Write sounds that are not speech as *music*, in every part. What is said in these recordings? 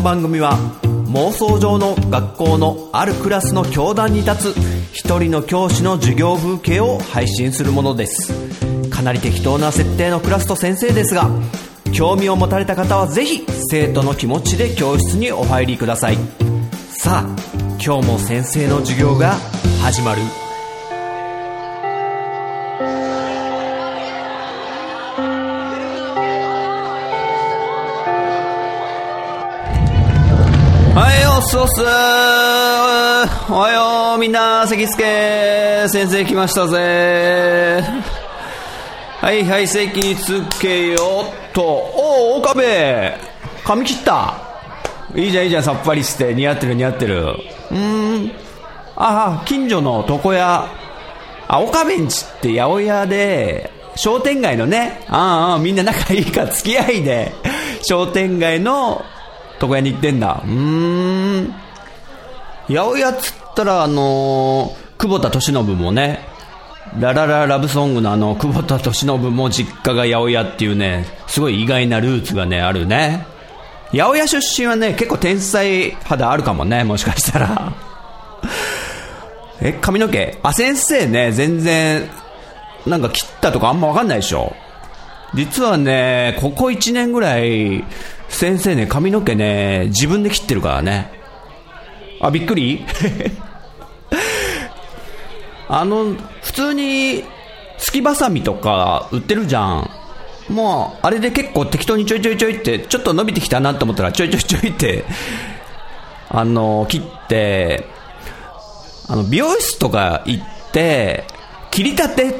の番組は妄想上の学校のあるクラスの教壇に立つ一人の教師の授業風景を配信するものです。かなり適当な設定のクラスと先生ですが興味を持たれた方はぜひ生徒の気持ちで教室にお入りください。さあ今日も先生の授業が始まる。おっす。おはようみんな関助先生来ましたぜ。はいはい席につけよっと。おお岡部。髪切った。いいじゃんいいじゃん。さっぱりして。似合ってる似合ってる。うん。あ近所の床屋。あ岡部んちって八百屋で商店街のね。ああみんな仲いいか付き合いで。商店街の床屋に行ってんだうーん八百屋っつったらあのー、久保田利伸もねララララブソングのあの、久保田利伸も実家が八百屋っていうね、すごい意外なルーツがね、あるね。八百屋出身はね、結構天才肌あるかもね、もしかしたら。*laughs* え、髪の毛？あ、先生ね、全然、なんか切ったとかあんまわかんないでしょ。実はね、ここ1年ぐらい、先生ね、髪の毛ね、自分で切ってるからね。あ、びっくり？*laughs* あの、普通に、すきばさみとか売ってるじゃん。もう、あれで結構適当にちょいちょいちょいって、ちょっと伸びてきたなと思ったら、ちょいちょいちょいって、あの、切って、あの、美容室とか行って、切りたて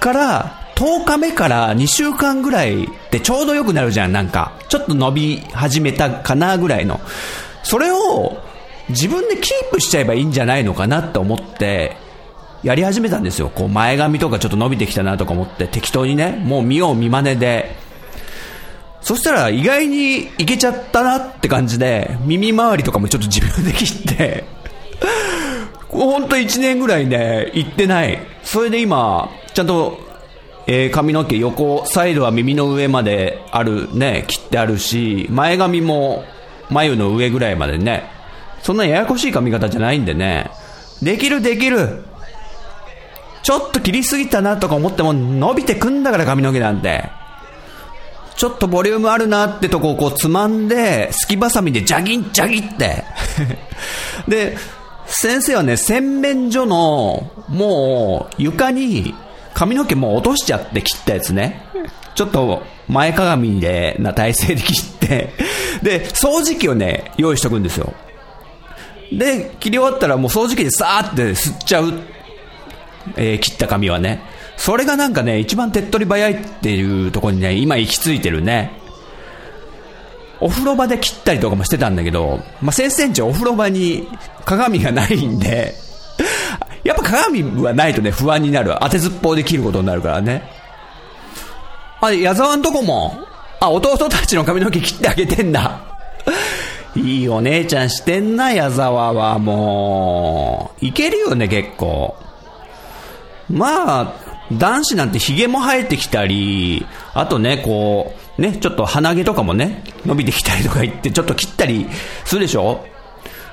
から10日目から2週間ぐらいでちょうど良くなるじゃん、なんか。ちょっと伸び始めたかなぐらいの。それを自分でキープしちゃえばいいんじゃないのかなって思って、やり始めたんですよ。こう前髪とかちょっと伸びてきたなとか思って適当にね、もう見よう見真似で。そしたら意外にいけちゃったなって感じで、耳周りとかもちょっと自分で切って、*laughs* ほんと1年ぐらいね、行ってない。それで今、ちゃんと、えー、髪の毛横、サイドは耳の上まであるね、切ってあるし、前髪も眉の上ぐらいまでね、そんなややこしい髪型じゃないんでね、できるできるちょっと切りすぎたなとか思っても伸びてくんだから髪の毛なんて。ちょっとボリュームあるなってとこをこうつまんで、すきばさみでジャギンジャギって。*laughs* で、先生はね、洗面所の、もう、床に髪の毛もう落としちゃって切ったやつね。ちょっと前かがみでな体勢で切って、で、掃除機をね、用意しとくんですよ。で、切り終わったらもう掃除機でさーって吸っちゃうえー、切った髪はね。それがなんかね、一番手っ取り早いっていうところにね、今行き着いてるね。お風呂場で切ったりとかもしてたんだけど、まあ、先生んちお風呂場に鏡がないんで、やっぱ鏡はないとね、不安になる。当てずっぽうで切ることになるからね。あ、矢沢んとこも、あ、弟たちの髪の毛切ってあげてんだ。*laughs* いいお姉ちゃんしてんな、矢沢はもう。いけるよね、結構。まあ、男子なんて髭も生えてきたり、あとね、こう、ね、ちょっと鼻毛とかもね、伸びてきたりとか言って、ちょっと切ったりするでしょ？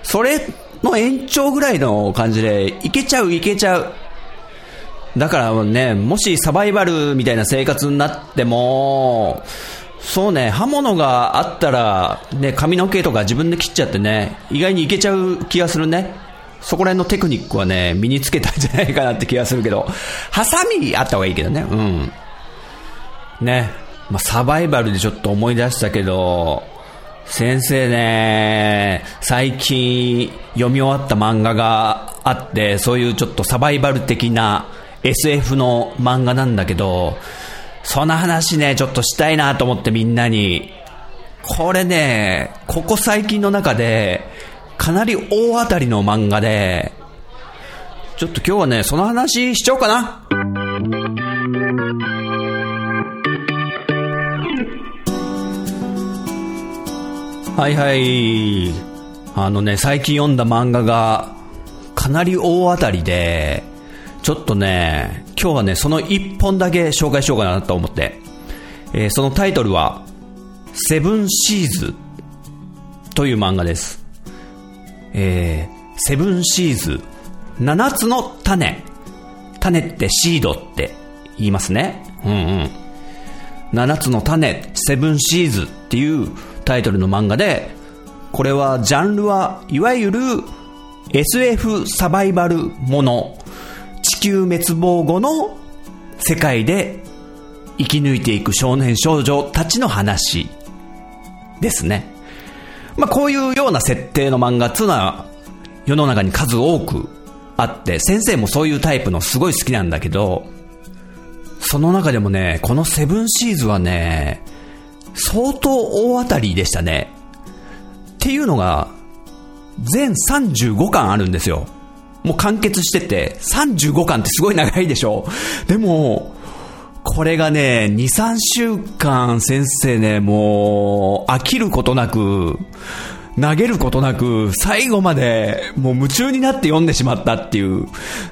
それの延長ぐらいの感じで、いけちゃう、いけちゃう。だからね、もしサバイバルみたいな生活になっても、そうね、刃物があったら、ね、髪の毛とか自分で切っちゃってね、意外にいけちゃう気がするね。そこら辺のテクニックはね、身につけたんじゃないかなって気がするけど、ハサミあった方がいいけどね、うん。ね。まあ、サバイバルでちょっと思い出したけど、先生ね、最近読み終わった漫画があって、そういうちょっとサバイバル的な SF の漫画なんだけど、その話ね、ちょっとしたいなと思ってみんなに。これね、ここ最近の中で、かなり大当たりの漫画で、ちょっと今日はね、その話しちゃおうかな。はいはい。あのね、最近読んだ漫画が、かなり大当たりで、ちょっとね、今日はね、その一本だけ紹介しようかなと思って。えー、そのタイトルは、セブンシーズという漫画です。えー、セブンシーズ、七つの種。種ってシードって言いますね。うんうん。七つの種、セブンシーズっていうタイトルの漫画で、これはジャンルはいわゆる SF サバイバルもの。地球滅亡後の世界で生き抜いていく少年少女たちの話ですね。まあこういうような設定の漫画っていうのは世の中に数多くあって、先生もそういうタイプのすごい好きなんだけど、その中でもね、このセブンシーズはね、相当大当たりでしたね。っていうのが、全35巻あるんですよ。もう完結してて、35巻ってすごい長いでしょ。でも、これがね、2、3週間先生ね、もう、飽きることなく、投げることなく、最後まで、もう夢中になって読んでしまったっていう、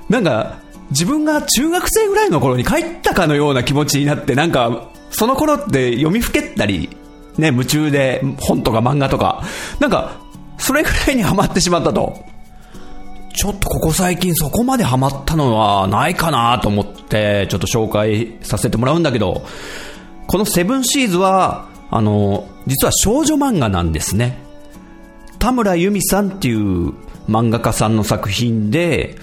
なんか、自分が中学生ぐらいの頃に帰ったかのような気持ちになって、なんか、その頃って読みふけったり、ね、夢中で本とか漫画とか、なんか、それぐらいにハマってしまったと。ちょっとここ最近そこまでハマったのはないかなと思って、ちょっと紹介させてもらうんだけど、このセブンシーズは、あの、実は少女漫画なんですね。田村由美さんっていう漫画家さんの作品で、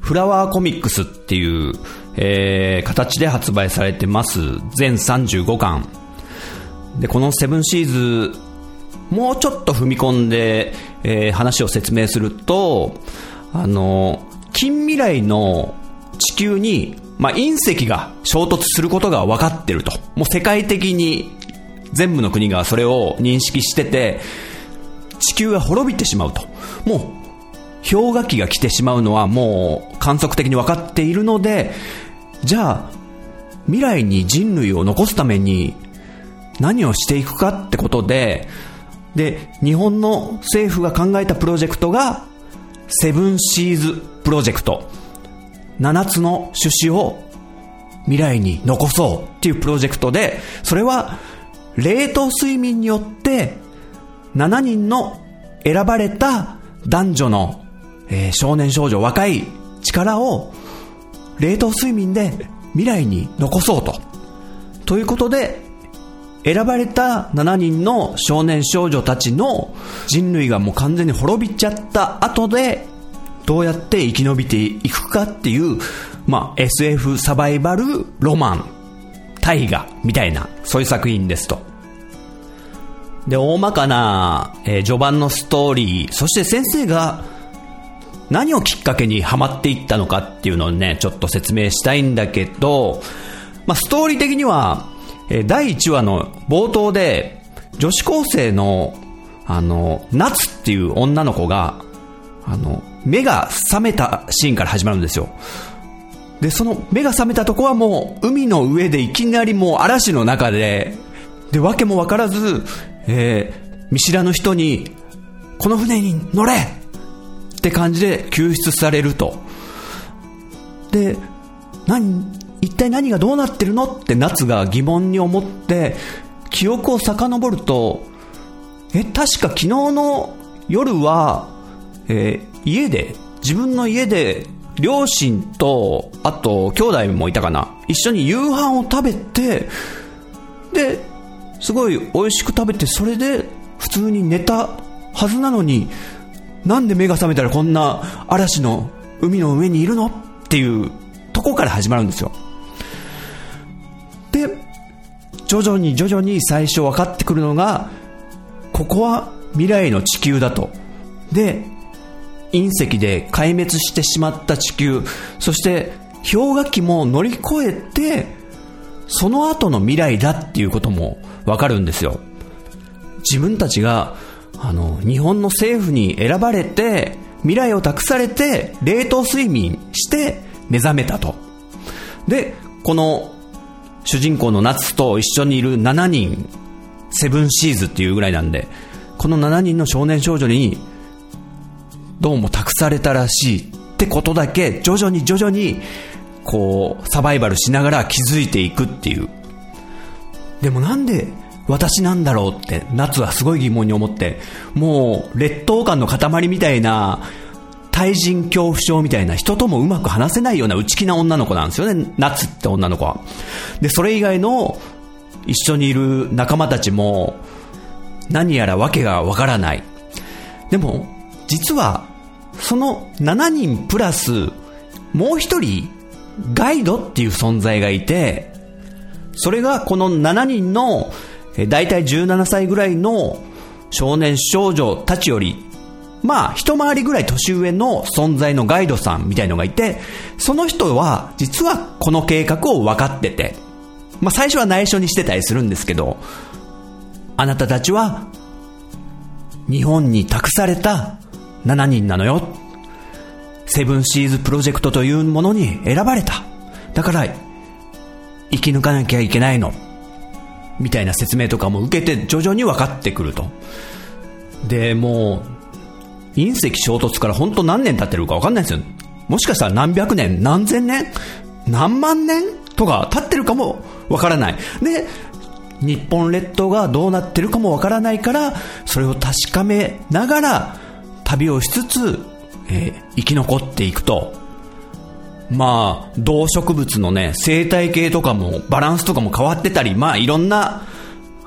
フラワーコミックスっていう、えー、形で発売されてます。全35巻。で、このセブンシーズ、もうちょっと踏み込んで、えー話を説明すると、あの、近未来の地球に、まあ、隕石が衝突することが分かってると。もう世界的に全部の国がそれを認識してて、地球が滅びてしまうと。もう、氷河期が来てしまうのはもう観測的に分かっているので、じゃあ、未来に人類を残すために何をしていくかってことで、で、日本の政府が考えたプロジェクトが、セブンシーズプロジェクト。7つの種子を未来に残そうっていうプロジェクトで、それは冷凍睡眠によって7人の選ばれた男女の、えー少年少女若い力を冷凍睡眠で未来に残そうと。ということで、選ばれた7人の少年少女たちの人類がもう完全に滅びちゃった後で、どうやって生き延びていくかっていう、まあ、SF サバイバルロマン、大河みたいな、そういう作品ですと。で、大まかな、えー序盤のストーリー、そして先生が何をきっかけにハマっていったのかっていうのをね、ちょっと説明したいんだけど、まあ、ストーリー的には、え第1話の冒頭で、女子高生の、あの、夏っていう女の子が、あの、目が覚めたシーンから始まるんですよ。で、その目が覚めたとこはもう海の上でいきなりもう嵐の中で、で、わけもわからず、えー見知らぬ人に、この船に乗れって感じで救出されると。で、何、一体何がどうなってるのって夏が疑問に思って、記憶を遡ると、え、確か昨日の夜は、えー家で、自分の家で、両親と、あと、兄弟もいたかな。一緒に夕飯を食べて、で、すごい美味しく食べて、それで普通に寝たはずなのに、なんで目が覚めたらこんな嵐の海の上にいるのっていうとこから始まるんですよ。で、徐々に徐々に最初分かってくるのが、ここは未来の地球だと。で、隕石で壊滅してしまった地球、そして氷河期も乗り越えて、その後の未来だっていうこともわかるんですよ。自分たちが、あの、日本の政府に選ばれて、未来を託されて、冷凍睡眠して目覚めたと。で、この主人公の夏と一緒にいる7人、セブンシーズっていうぐらいなんで、この7人の少年少女に、どうも託されたらしいってことだけ、徐々に徐々に、こう、サバイバルしながら気づいていくっていう。でもなんで、私なんだろうって夏はすごい疑問に思ってもう劣等感の塊みたいな対人恐怖症みたいな人ともうまく話せないような内気な女の子なんですよね夏って女の子は。でそれ以外の一緒にいる仲間たちも何やら訳がわからない。でも実はその7人プラスもう1人ガイドっていう存在がいてそれがこの7人の大体17歳ぐらいの少年少女たちよりまあ一回りぐらい年上の存在のガイドさんみたいのがいてその人は実はこの計画を分かっててまあ最初は内緒にしてたりするんですけどあなたたちは日本に託された7人なのよ。セブンシーズプロジェクトというものに選ばれた。だから生き抜かなきゃいけないの。みたいな説明とかも受けて徐々に分かってくると。で、もう、隕石衝突から本当何年経ってるか分かんないですよ。もしかしたら何百年、何千年、何万年とか経ってるかも分からない。で、日本列島がどうなってるかも分からないから、それを確かめながら旅をしつつ、えー、生き残っていくと。まあ、動植物のね、生態系とかも、バランスとかも変わってたり、まあ、いろんな、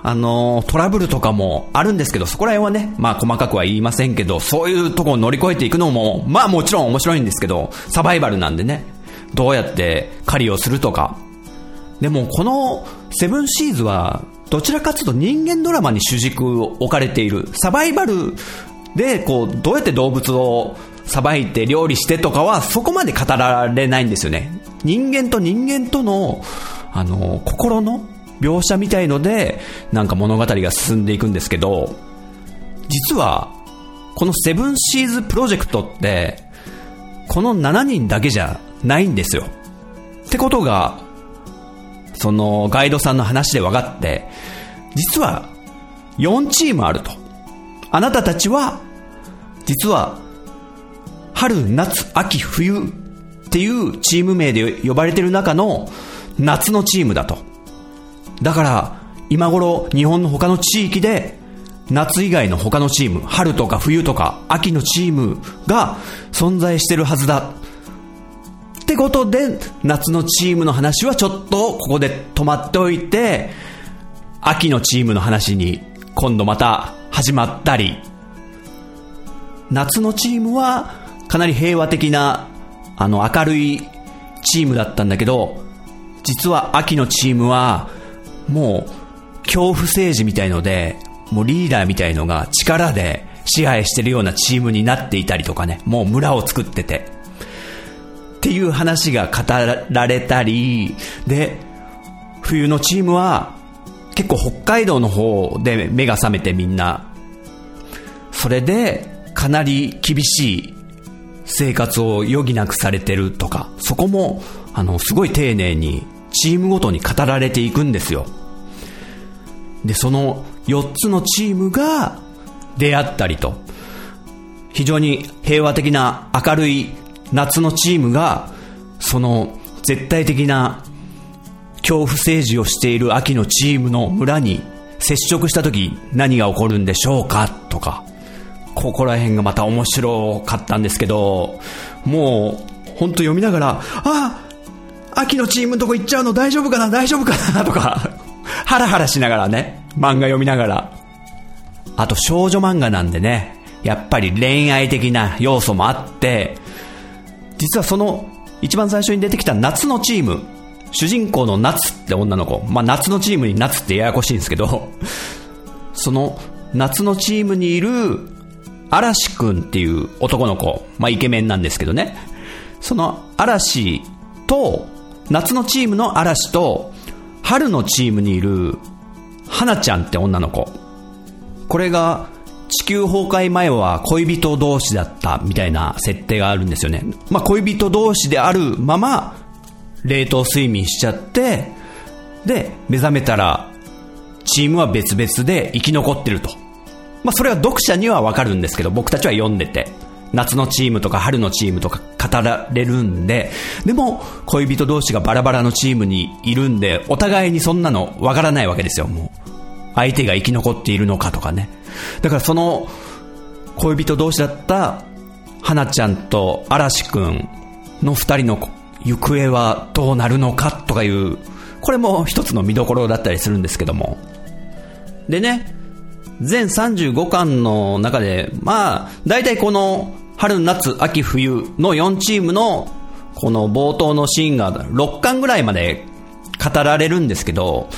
あのトラブルとかもあるんですけど、そこら辺はね、まあ、細かくは言いませんけど、そういうとこを乗り越えていくのも、まあ、もちろん面白いんですけど、サバイバルなんでね、どうやって狩りをするとか。でも、この、セブンシーズは、どちらかというと人間ドラマに主軸を置かれている。サバイバルで、こう、どうやって動物をさばいて料理してとかはそこまで語られないんですよね。人間と人間との、あの、心の描写みたいので、なんか物語が進んでいくんですけど、実は、このセブンシーズプロジェクトって、この7人だけじゃないんですよ。ってことが、そのガイドさんの話で分かって、実は4チームあると。あなたたちは、実は春、夏、秋、冬っていうチーム名で呼ばれてる中の夏のチームだと。だから、今頃日本の他の地域で夏以外の他のチーム、春とか冬とか秋のチームが存在してるはずだ。ってことで、夏のチームの話はちょっとここで止まっておいて、秋のチームの話に今度また始まったり、夏のチームはかなり平和的な、あの、明るいチームだったんだけど、実は秋のチームは、もう、恐怖政治みたいので、もうリーダーみたいのが力で支配してるようなチームになっていたりとかね、もう村を作ってて。っていう話が語られたり、で、冬のチームは、結構北海道の方で目が覚めてみんな、それで、かなり厳しい生活を余儀なくされてるとか、そこも、あの、すごい丁寧に、チームごとに語られていくんですよ。で、その4つのチームが出会ったりと、非常に平和的な明るい夏のチームが、その絶対的な恐怖政治をしている秋のチームの村に接触した時何が起こるんでしょうかとか、ここら辺がまた面白かったんですけど、もう、ほんと読みながら、あ秋のチームのとこ行っちゃうの大丈夫かな大丈夫かなとか、ハラハラしながらね、漫画読みながら。あと少女漫画なんでね、やっぱり恋愛的な要素もあって、実はその一番最初に出てきた夏のチーム、主人公の夏って女の子、まあ夏のチームに夏ってややこしいんですけど、その夏のチームにいる嵐くんっていう男の子、まあ、イケメンなんですけどね。その嵐と、夏のチームの嵐と、春のチームにいる、花ちゃんって女の子。これが、地球崩壊前は恋人同士だったみたいな設定があるんですよね。まあ、恋人同士であるまま、冷凍睡眠しちゃって、で、目覚めたら、チームは別々で生き残ってると。まあ、それは読者にはわかるんですけど、僕たちは読んでて、夏のチームとか春のチームとか語られるんで、でも恋人同士がバラバラのチームにいるんで、お互いにそんなのわからないわけですよ、もう。相手が生き残っているのかとかね。だからその恋人同士だった花ちゃんと嵐くんの二人の行方はどうなるのかとかいう、これも一つの見どころだったりするんですけども。でね、全35巻の中で、まあ、大体この春、夏、秋、冬の4チームのこの冒頭のシーンが6巻ぐらいまで語られるんですけど、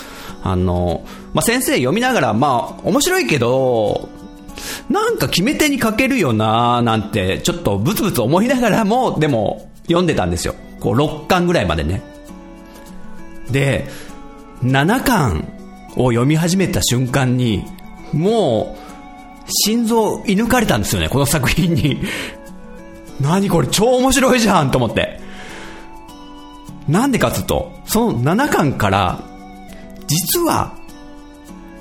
あの、まあ、先生読みながら、まあ、面白いけど、なんか決め手に欠けるよななんて、ちょっとブツブツ思いながらも、でも、読んでたんですよ。こう、6巻ぐらいまでね。で、7巻を読み始めた瞬間に、もう、心臓射抜かれたんですよね、この作品に。*laughs* 何これ超面白いじゃんと思って。なんでかつうと、その7巻から、実は、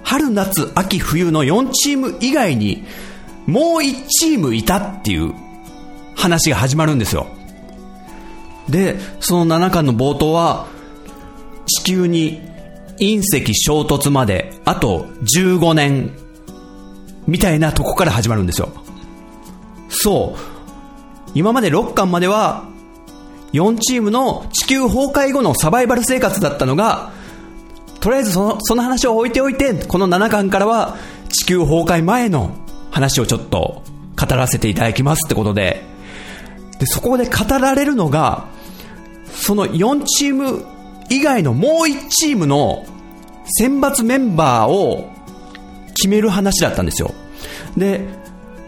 春夏秋冬の4チーム以外に、もう1チームいたっていう話が始まるんですよ。で、その7巻の冒頭は、地球に隕石衝突まであと15年みたいなとこから始まるんですよ。そう。今まで6巻までは4チームの地球崩壊後のサバイバル生活だったのが、とりあえずそのその話を置いておいて、この7巻からは地球崩壊前の話をちょっと語らせていただきますってことで、で、そこで語られるのが、その4チーム以外のもう1チームの選抜メンバーを決める話だったんですよ。で、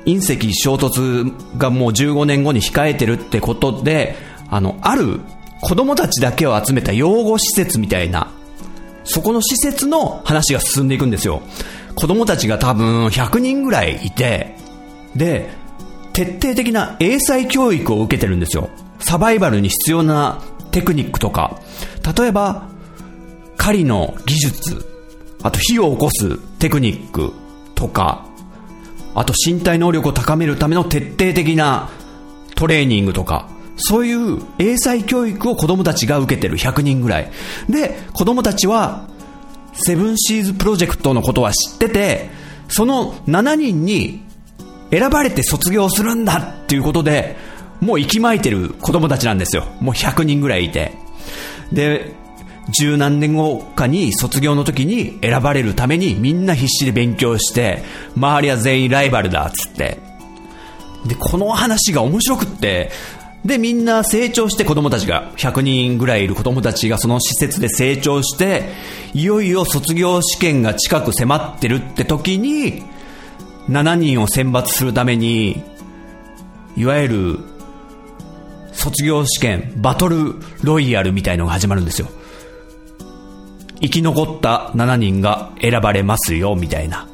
隕石衝突がもう15年後に控えてるってことで、あの、ある子供たちだけを集めた養護施設みたいな、そこの施設の話が進んでいくんですよ。子供たちが多分100人ぐらいいて、で、徹底的な英才教育を受けてるんですよ。サバイバルに必要なテクニックとか、例えば、狩りの技術、あと火を起こすテクニックとか、あと身体能力を高めるための徹底的なトレーニングとか、そういう英才教育を子供たちが受けてる。100人ぐらい。で、子供たちは、セブンシーズプロジェクトのことは知ってて、その7人に選ばれて卒業するんだっていうことで、もう息巻いてる子供たちなんですよ。もう100人ぐらいいて。で、十何年後かに卒業の時に選ばれるためにみんな必死で勉強して、周りは全員ライバルだっつって。で、この話が面白くって、で、みんな成長して子供たちが、100人ぐらいいる子供たちがその施設で成長して、いよいよ卒業試験が近く迫ってるって時に、7人を選抜するために、いわゆる、卒業試験、バトルロイヤルみたいのが始まるんですよ。生き残った7人が選ばれますよ、みたいな。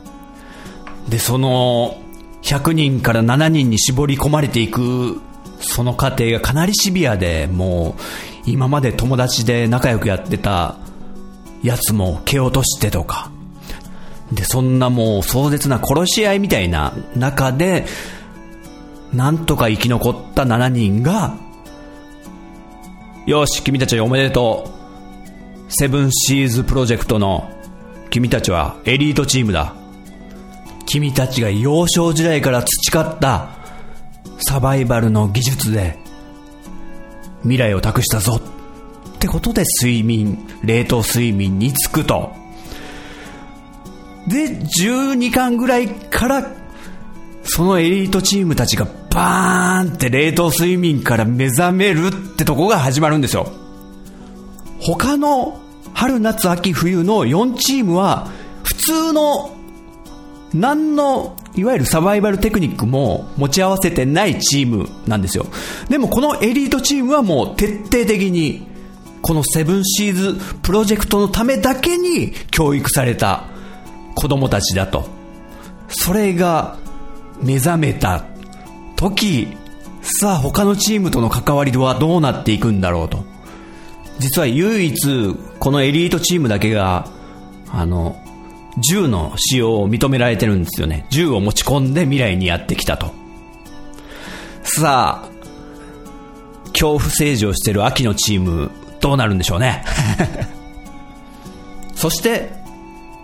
で、その、100人から7人に絞り込まれていくその過程がかなりシビアで、もう、今まで友達で仲良くやってたやつも蹴落としてとか、で、そんなもう壮絶な殺し合いみたいな中で、なんとか生き残った7人が、よし、君たちおめでとう。セブンシーズプロジェクトの君たちはエリートチームだ。君たちが幼少時代から培ったサバイバルの技術で未来を託したぞってことで睡眠、冷凍睡眠につくと。で、12巻ぐらいからそのエリートチームたちがバーンって冷凍睡眠から目覚めるってとこが始まるんですよ。他の春夏秋冬の4チームは普通の何のいわゆるサバイバルテクニックも持ち合わせてないチームなんですよ。でもこのエリートチームはもう徹底的にこのセブンシーズプロジェクトのためだけに教育された子供たちだと。それが目覚めた時、さあ他のチームとの関わりはどうなっていくんだろうと。実は唯一このエリートチームだけがあの銃の使用を認められてるんですよね。銃を持ち込んで未来にやってきたと。さあ、恐怖政治をしてる秋のチーム、どうなるんでしょうね。*laughs* そして、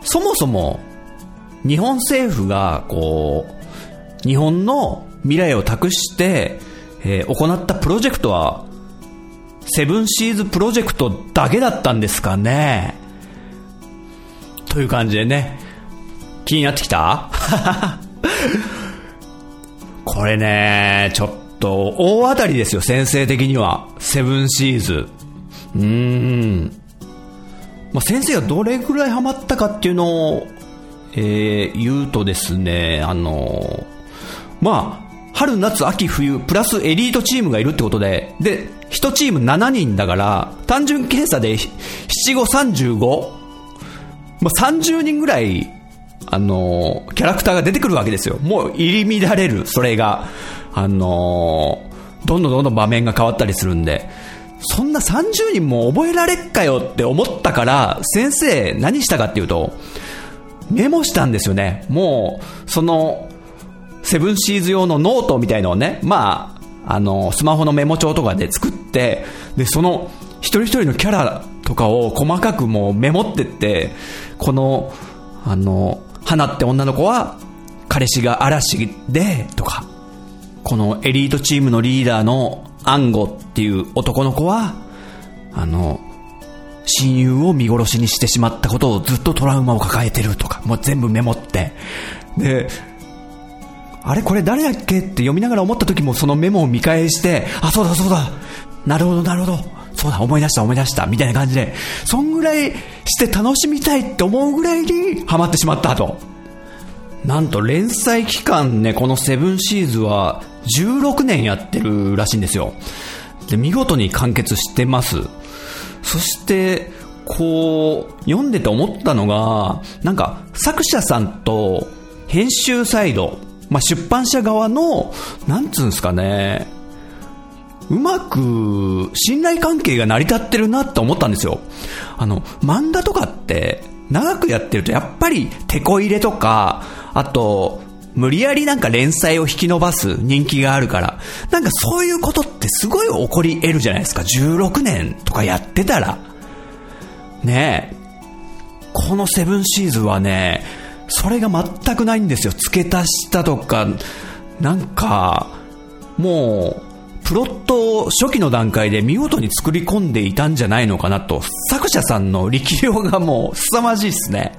そもそも、日本政府が、こう、日本の未来を託して、えー、行ったプロジェクトは、セブンシーズプロジェクトだけだったんですかねという感じでね、気になってきた？*laughs* これね、ちょっと大当たりですよ、先生的には。セブンシーズ。うーん。まあ、先生がどれぐらいハマったかっていうのを、えー、言うとですね、あのまあ、春、夏、秋、冬、プラスエリートチームがいるってことで、で、1チーム7人だから、単純計算で7、5、35? まあ、30人ぐらいあのキャラクターが出てくるわけですよ。もう入り乱れる、それが。あのどんどんどんどん場面が変わったりするんで。そんな30人も覚えられっかよって思ったから、先生何したかっていうと、メモしたんですよね。もう、その、セブンシーズ用のノートみたいのをね、まあ、あの、スマホのメモ帳とかで作って、で、その、一人一人のキャラとかを細かくもうメモってって、この、あの、花って女の子は彼氏が嵐でとかこのエリートチームのリーダーのアンゴっていう男の子はあの親友を見殺しにしてしまったことをずっとトラウマを抱えてるとかもう全部メモって。であれこれ誰だっけって読みながら思った時もそのメモを見返してあそうだそうだなるほどなるほどそうだ、思い出した、思い出した、みたいな感じで、そんぐらいして楽しみたいって思うぐらいにハマってしまったと。なんと連載期間ね、このセブンシーズは16年やってるらしいんですよ。で、見事に完結してます。そして、こう、読んでて思ったのが、なんか、作者さんと編集サイド、まあ、出版社側の、なんつうんですかね、うまく信頼関係が成り立ってるなって思ったんですよ。あの、漫画とかって長くやってるとやっぱり手こ入れとか、あと、無理やりなんか連載を引き伸ばす人気があるから、なんかそういうことってすごい起こり得るじゃないですか。16年とかやってたら。ねえ。このセブンシーズはね、それが全くないんですよ。付け足したとか、なんか、もう、プロットを初期の段階で見事に作り込んでいたんじゃないのかなと、作者さんの力量がもう凄まじいですね。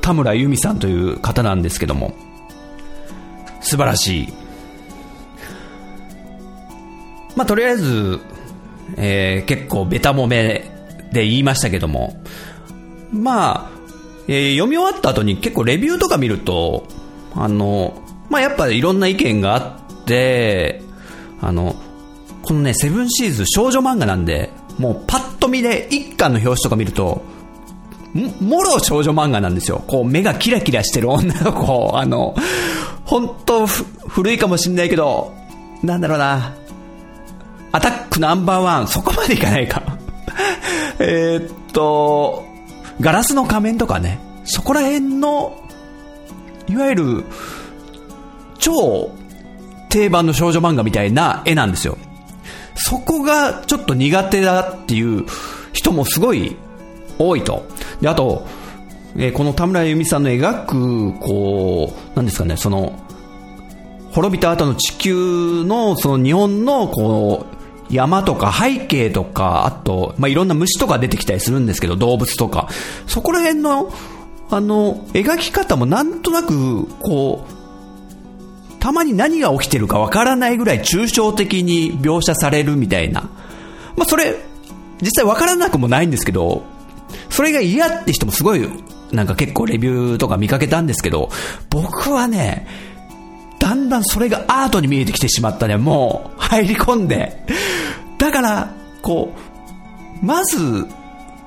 田村由美さんという方なんですけども、素晴らしい。まあ、とりあえず、えー、結構ベタもめで言いましたけども、まあ、えー、読み終わった後に結構レビューとか見ると、あの、まあ、やっぱいろんな意見があって、あの、このね、セブンシーズ少女漫画なんで、もうパッと見で一巻の表紙とか見ると、もろ少女漫画なんですよ。こう目がキラキラしてる女の子、*laughs* あの、本当古いかもしんないけど、なんだろうな、アタックナンバーワン、そこまでいかないか。*laughs* えっと、ガラスの仮面とかね、そこら辺の、いわゆる、超定番の少女漫画みたいな絵なんですよ。そこがちょっと苦手だっていう人もすごい多いと。で、あと、えー、この田村由美さんの描く、こう、なんですかね、その、滅びた後の地球の、その日本の、こう、山とか背景とか、あと、まあ、いろんな虫とか出てきたりするんですけど、動物とか。そこら辺の、あの、描き方もなんとなく、こう、たまに何が起きてるかわからないぐらい抽象的に描写されるみたいな。まあ、それ、実際わからなくもないんですけど、それが嫌って人もすごい、なんか結構レビューとか見かけたんですけど、僕はね、だんだんそれがアートに見えてきてしまったね、もう入り込んで。だから、こう、まず、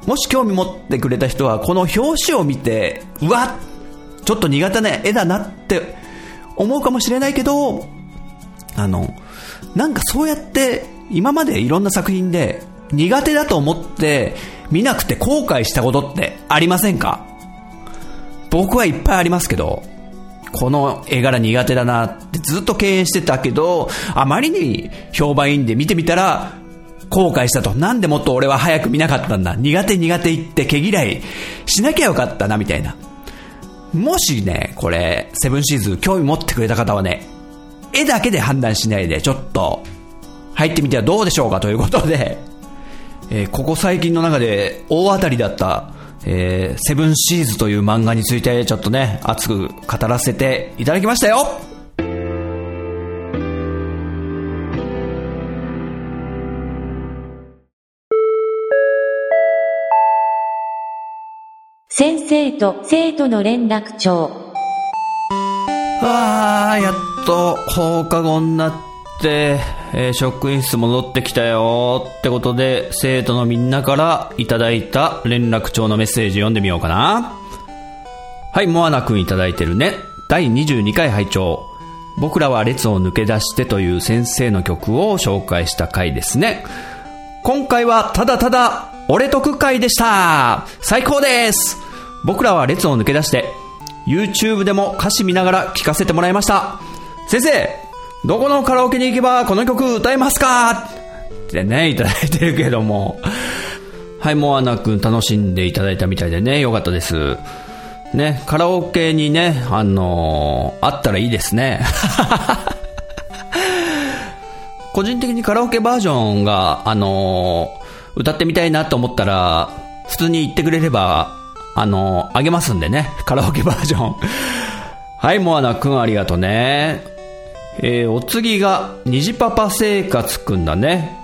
もし興味持ってくれた人は、この表紙を見て、うわっちょっと苦手な絵だなって思うかもしれないけど、あの、なんかそうやって今までいろんな作品で苦手だと思って見なくて後悔したことってありませんか？僕はいっぱいありますけど、この絵柄苦手だなってずっと敬遠してたけど、あまりに評判いいんで見てみたら後悔したと。なんでもっと俺は早く見なかったんだ。苦手苦手言って毛嫌いしなきゃよかったなみたいな。もしね、これ、セブンシーズン興味持ってくれた方はね、絵だけで判断しないで、ちょっと、入ってみてはどうでしょうかということで、えー、ここ最近の中で大当たりだった、えー、セブンシーズという漫画についてちょっとね、熱く語らせていただきましたよ先生と生徒の連絡帳。ああ、やっと放課後になって、えー、職員室戻ってきたよってことで、生徒のみんなからいただいた連絡帳のメッセージ読んでみようかな。はい、モアナくんいただいてるね。第22回拝聴僕らは列を抜け出してという先生の曲を紹介した回ですね。今回はただただ俺得会でした最高です僕らは列を抜け出して YouTube でも歌詞見ながら聴かせてもらいました先生どこのカラオケに行けばこの曲歌えますか？ってね、いただいてるけども。はい、モアナくん楽しんでいただいたみたいでね、よかったです。ね、カラオケにね、あのー、あったらいいですね。*laughs* 個人的にカラオケバージョンが、あのー、歌ってみたいなと思ったら、普通に言ってくれれば、あのー、あげますんでね、カラオケバージョン。はい、モアナくんありがとうね。えー、お次が、虹パパ生活くんだね。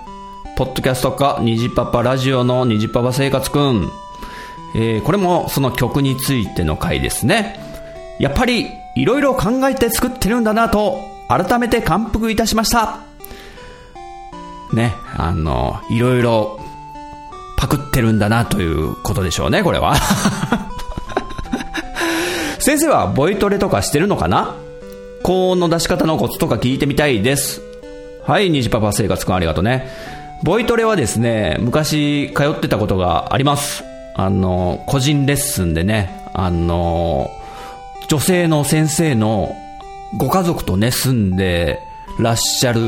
ポッドキャストか、虹パパラジオの虹パパ生活くん。えー、これもその曲についての回ですね。やっぱり、いろいろ考えて作ってるんだなと、改めて感服いたしました。ね、あの、いろいろ、パクってるんだなということでしょうね、これは。*laughs* 先生はボイトレとかしてるのかな？高音の出し方のコツとか聞いてみたいです。はい、虹パパ生活くんありがとうね。ボイトレはですね、昔通ってたことがあります。あの、個人レッスンでね、あの、女性の先生のご家族とね、住んでらっしゃる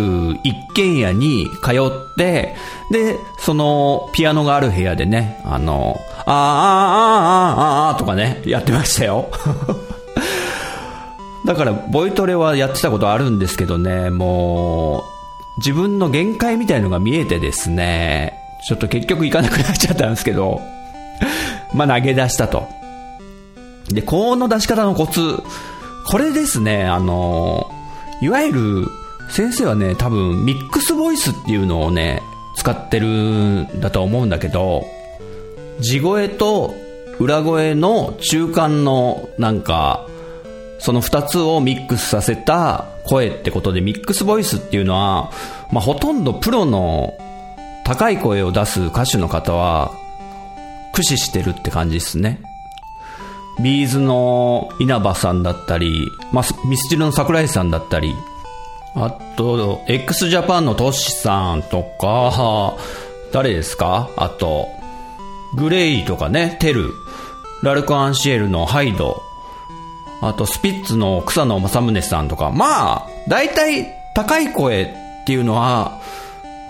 一軒家に通って、で、そのピアノがある部屋でね、あの、あーあーあーあーあーとかね、やってましたよ。*laughs* だから、ボイトレはやってたことあるんですけどね、もう、自分の限界みたいのが見えてですね、ちょっと結局行かなくなっちゃったんですけど、*laughs* まあ投げ出したと。で、高音の出し方のコツ、これですね、あの、いわゆる、先生はね、多分ミックスボイスっていうのをね、使ってるんだと思うんだけど、地声と裏声の中間のなんか、その二つをミックスさせた声ってことで、ミックスボイスっていうのは、まあ、ほとんどプロの高い声を出す歌手の方は、駆使してるって感じですね。ビーズの稲葉さんだったり、まあ、ミスチルの桜井さんだったり、あと、x ジャパンのトシさんとか、誰ですか？あと、グレイとかね、テル、ラルク・アンシエルのハイド、あとスピッツの草野正宗さんとか、まあ、大体高い声っていうのは、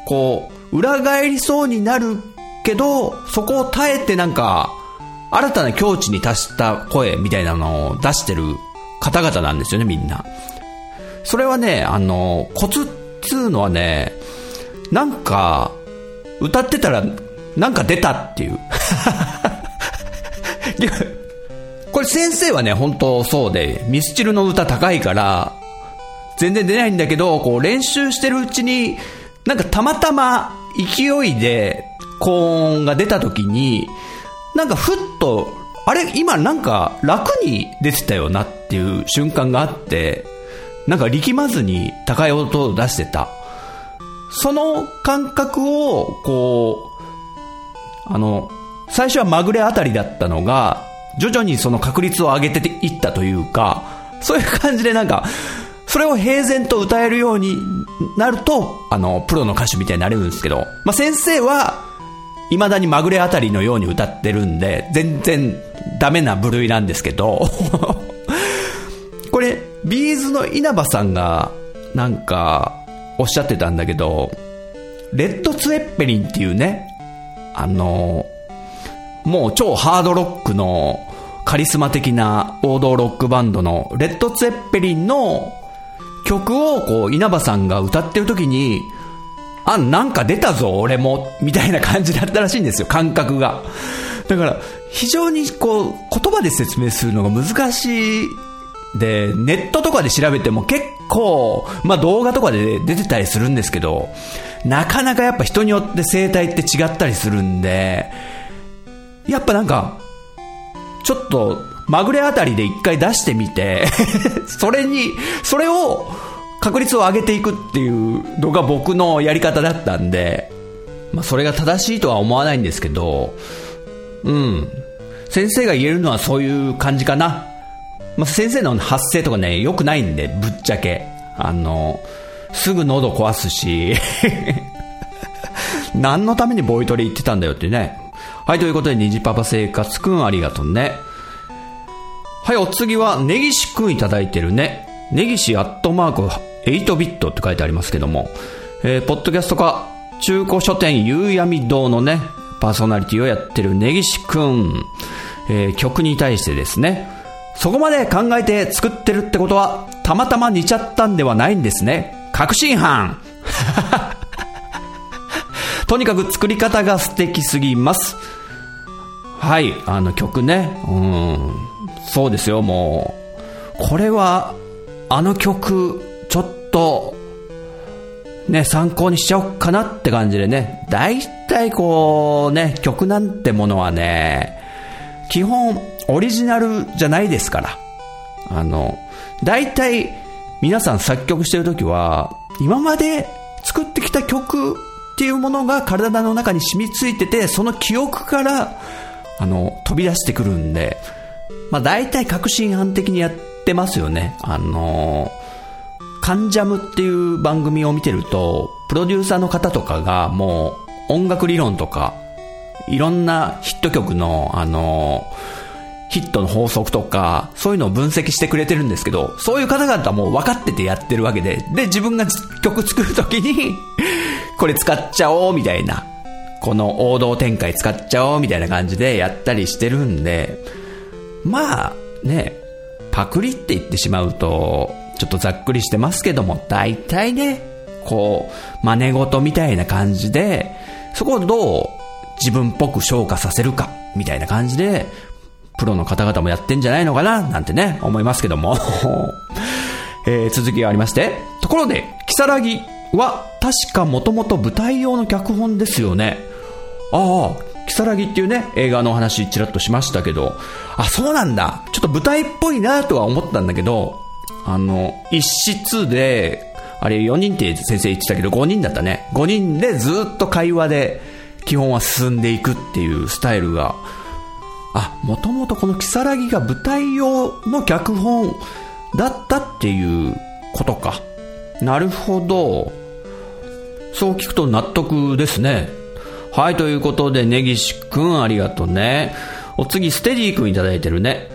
こう、裏返りそうになるけど、そこを耐えてなんか、新たな境地に達した声みたいなのを出してる方々なんですよね、みんな。それはね、あの、コツっつうのはね、なんか、歌ってたら、なんか出たっていう。*laughs* これ先生はね、本当そうで、ミスチルの歌高いから、全然出ないんだけど、こう練習してるうちに、なんかたまたま勢いで高音が出た時に、なんかふっと、あれ今なんか楽に出てたよなっていう瞬間があって、なんか力まずに高い音を出してた。その感覚を、こう、あの、最初はまぐれあたりだったのが、徐々にその確率を上げていったというか、そういう感じでなんか、それを平然と歌えるようになると、あの、プロの歌手みたいになれるんですけど、まあ、先生は、未だにまぐれあたりのように歌ってるんで、全然ダメな部類なんですけど、これ、ビーズの稲葉さんが、なんか、おっしゃってたんだけど、レッド・ツェッペリンっていうね、あの、もう超ハードロックのカリスマ的な王道ロックバンドのレッド・ツェッペリンの曲をこう稲葉さんが歌ってる時に、あ、なんか出たぞ、俺も、みたいな感じだったらしいんですよ、感覚が。だから、非常にこう、言葉で説明するのが難しい。で、ネットとかで調べても結構、まあ動画とかで出てたりするんですけど、なかなかやっぱ人によって生態って違ったりするんで、やっぱなんか、ちょっと、まぐれあたりで一回出してみて *laughs* それに、それを、確率を上げていくっていうのが僕のやり方だったんで、まあそれが正しいとは思わないんですけど、うん。先生が言えるのはそういう感じかな。まあ先生の発声とかね、良くないんで、ぶっちゃけ。あの、すぐ喉壊すし *laughs* 何のためにボイトレ行ってたんだよってね。はい、ということで、虹パパ生活くんありがとうね。はい、お次は、ネギシくんいただいてるね。ネギシアットマーク8ビットって書いてありますけども、えー、ポッドキャストか、中古書店夕闇堂のね、パーソナリティをやってるネギシくん、えー、曲に対してですね、そこまで考えて作ってるってことは、たまたま似ちゃったんではないんですね。確信犯 *laughs* とにかく作り方が素敵すぎます。はい、あの曲ね、うん、そうですよ、もう。これは、あの曲、ちょっと、ね、参考にしちゃおうかなって感じでね、大体こうね、曲なんてものはね、基本オリジナルじゃないですから。あの、大体皆さん作曲してるときは、今まで作ってきた曲っていうものが体の中に染みついてて、その記憶から、あの、飛び出してくるんで、まあ大体革新犯的にやってますよね。あのカンジャムっていう番組を見てると、プロデューサーの方とかがもう音楽理論とか、いろんなヒット曲の、あのヒットの法則とか、そういうのを分析してくれてるんですけど、そういう方々はもう分かっててやってるわけで、で、自分が曲作るときに *laughs* これ使っちゃおうみたいな、この王道展開使っちゃおうみたいな感じでやったりしてるんで、まあ、ね、パクリって言ってしまうと、ちょっとざっくりしてますけども、大体ね、こう、真似事みたいな感じで、そこをどう自分っぽく消化させるか、みたいな感じで、プロの方々もやってんじゃないのかな、なんてね、思いますけども。*laughs* えー、続きがありまして、ところで、キサラギは確かもともと舞台用の脚本ですよね。ああ、キサラギっていうね、映画のお話ちらっとしましたけど、あ、そうなんだ。ちょっと舞台っぽいなとは思ったんだけど、あの、一室で、あれ4人って先生言ってたけど5人だったね。5人でずっと会話で基本は進んでいくっていうスタイルが、あ、もともとこのキサラギが舞台用の脚本だったっていうことか。なるほど。そう聞くと納得ですね。はい、ということで、根岸くんありがとうね。お次、ステディくんいただいてるね。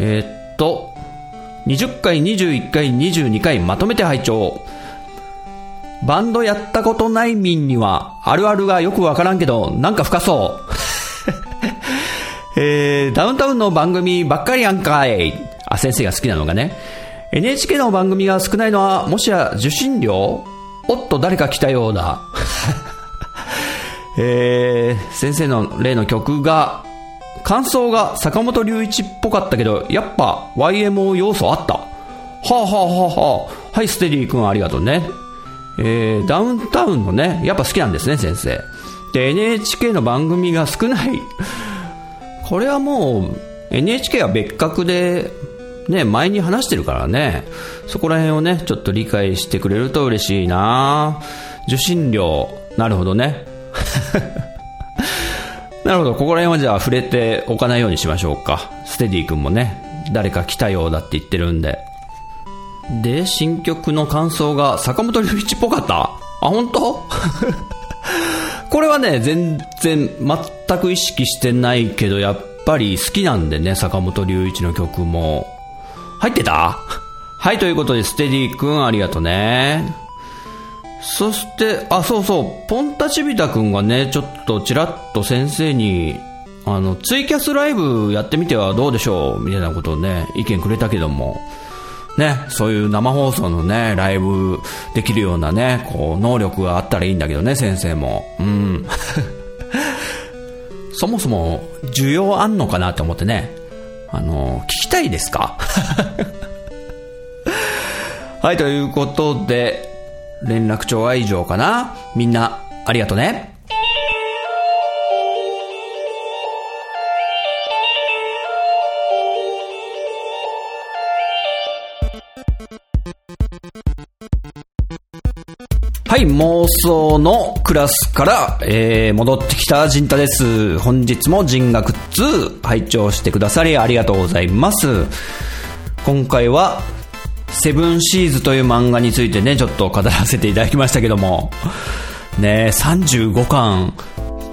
えー、っと、20回、21回、22回まとめて拝聴バンドやったことない民には、あるあるがよくわからんけど、なんか深そう。*laughs* えー、ダウンタウンの番組ばっかりやんかい。あ、先生が好きなのがね。NHK の番組が少ないのは、もしや受信料？おっと、誰か来たようだ。*laughs* えー、先生の例の曲が感想が坂本龍一っぽかったけど、やっぱ YMO 要素あった？はあ、はあはあはあ、はい、ステディ君ありがとうね。えー、ダウンタウンのね、やっぱ好きなんですね、先生。で、NHK の番組が少ない。これはもう、NHK は別格で、ね、前に話してるからね、そこら辺をね、ちょっと理解してくれると嬉しいな受信料、なるほどね。*laughs* なるほど、ここら辺はじゃあ触れておかないようにしましょうか。ステディ君もね、誰か来たようだって言ってるんで。で、新曲の感想が坂本龍一っぽかった？あ、本当？*laughs* これはね、全然、全く意識してないけど、やっぱり好きなんでね、坂本龍一の曲も。入ってた？*laughs* はい、ということで、ステディ君ありがとね。そして、あ、そうそう、ポンタチビタ君がね、ちょっとちらっと先生に、あの、ツイキャスライブやってみてはどうでしょうみたいなことをね、意見くれたけども、ね、そういう生放送のね、ライブできるようなね、こう、能力があったらいいんだけどね、先生も。うん。*laughs* そもそも、需要あんのかなって思ってね、あの、聞きたいですか？*laughs* はい、ということで、連絡帳は以上かなみんな、ありがとね。はい、妄想のクラスから、えー、戻ってきた陣太です。本日も人学2拝聴してくださりありがとうございます。今回は、セブンシーズという漫画についてね、ちょっと語らせていただきましたけども、ね、35巻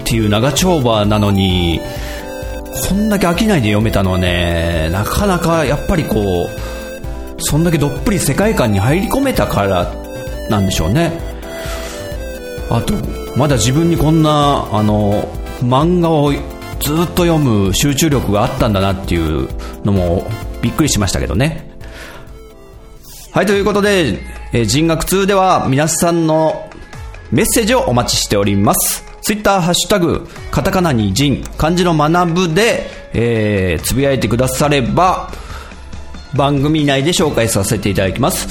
っていう長丁場なのに、こんだけ飽きないで読めたのはね、なかなかやっぱりこう、そんだけどっぷり世界観に入り込めたからなんでしょうね。あと、まだ自分にこんな、あの、漫画をずっと読む集中力があったんだなっていうのもびっくりしましたけどね。はい、ということで、えー人学2では皆さんのメッセージをお待ちしております。ツイッターハッシュタグ、カタカナに人、漢字の学ぶで、えーつぶやいてくだされば、番組内で紹介させていただきます。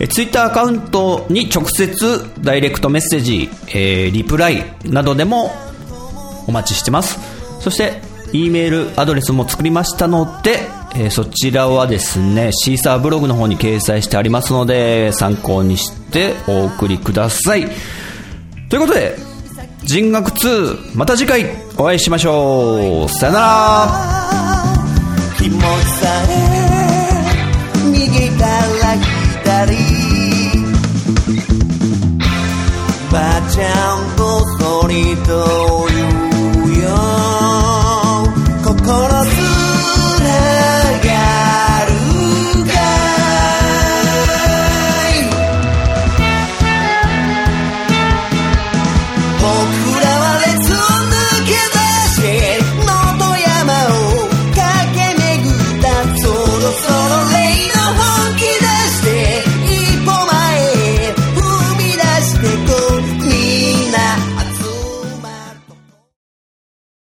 えツイッターアカウントに直接ダイレクトメッセージ、えーリプライなどでもお待ちしてます。そして、E メールアドレスも作りましたので、えーそちらはですね、シーサーブログの方に掲載してありますので、参考にしてお送りください。ということで、人学2、また次回お会いしましょう。さよならばあちゃんとそりと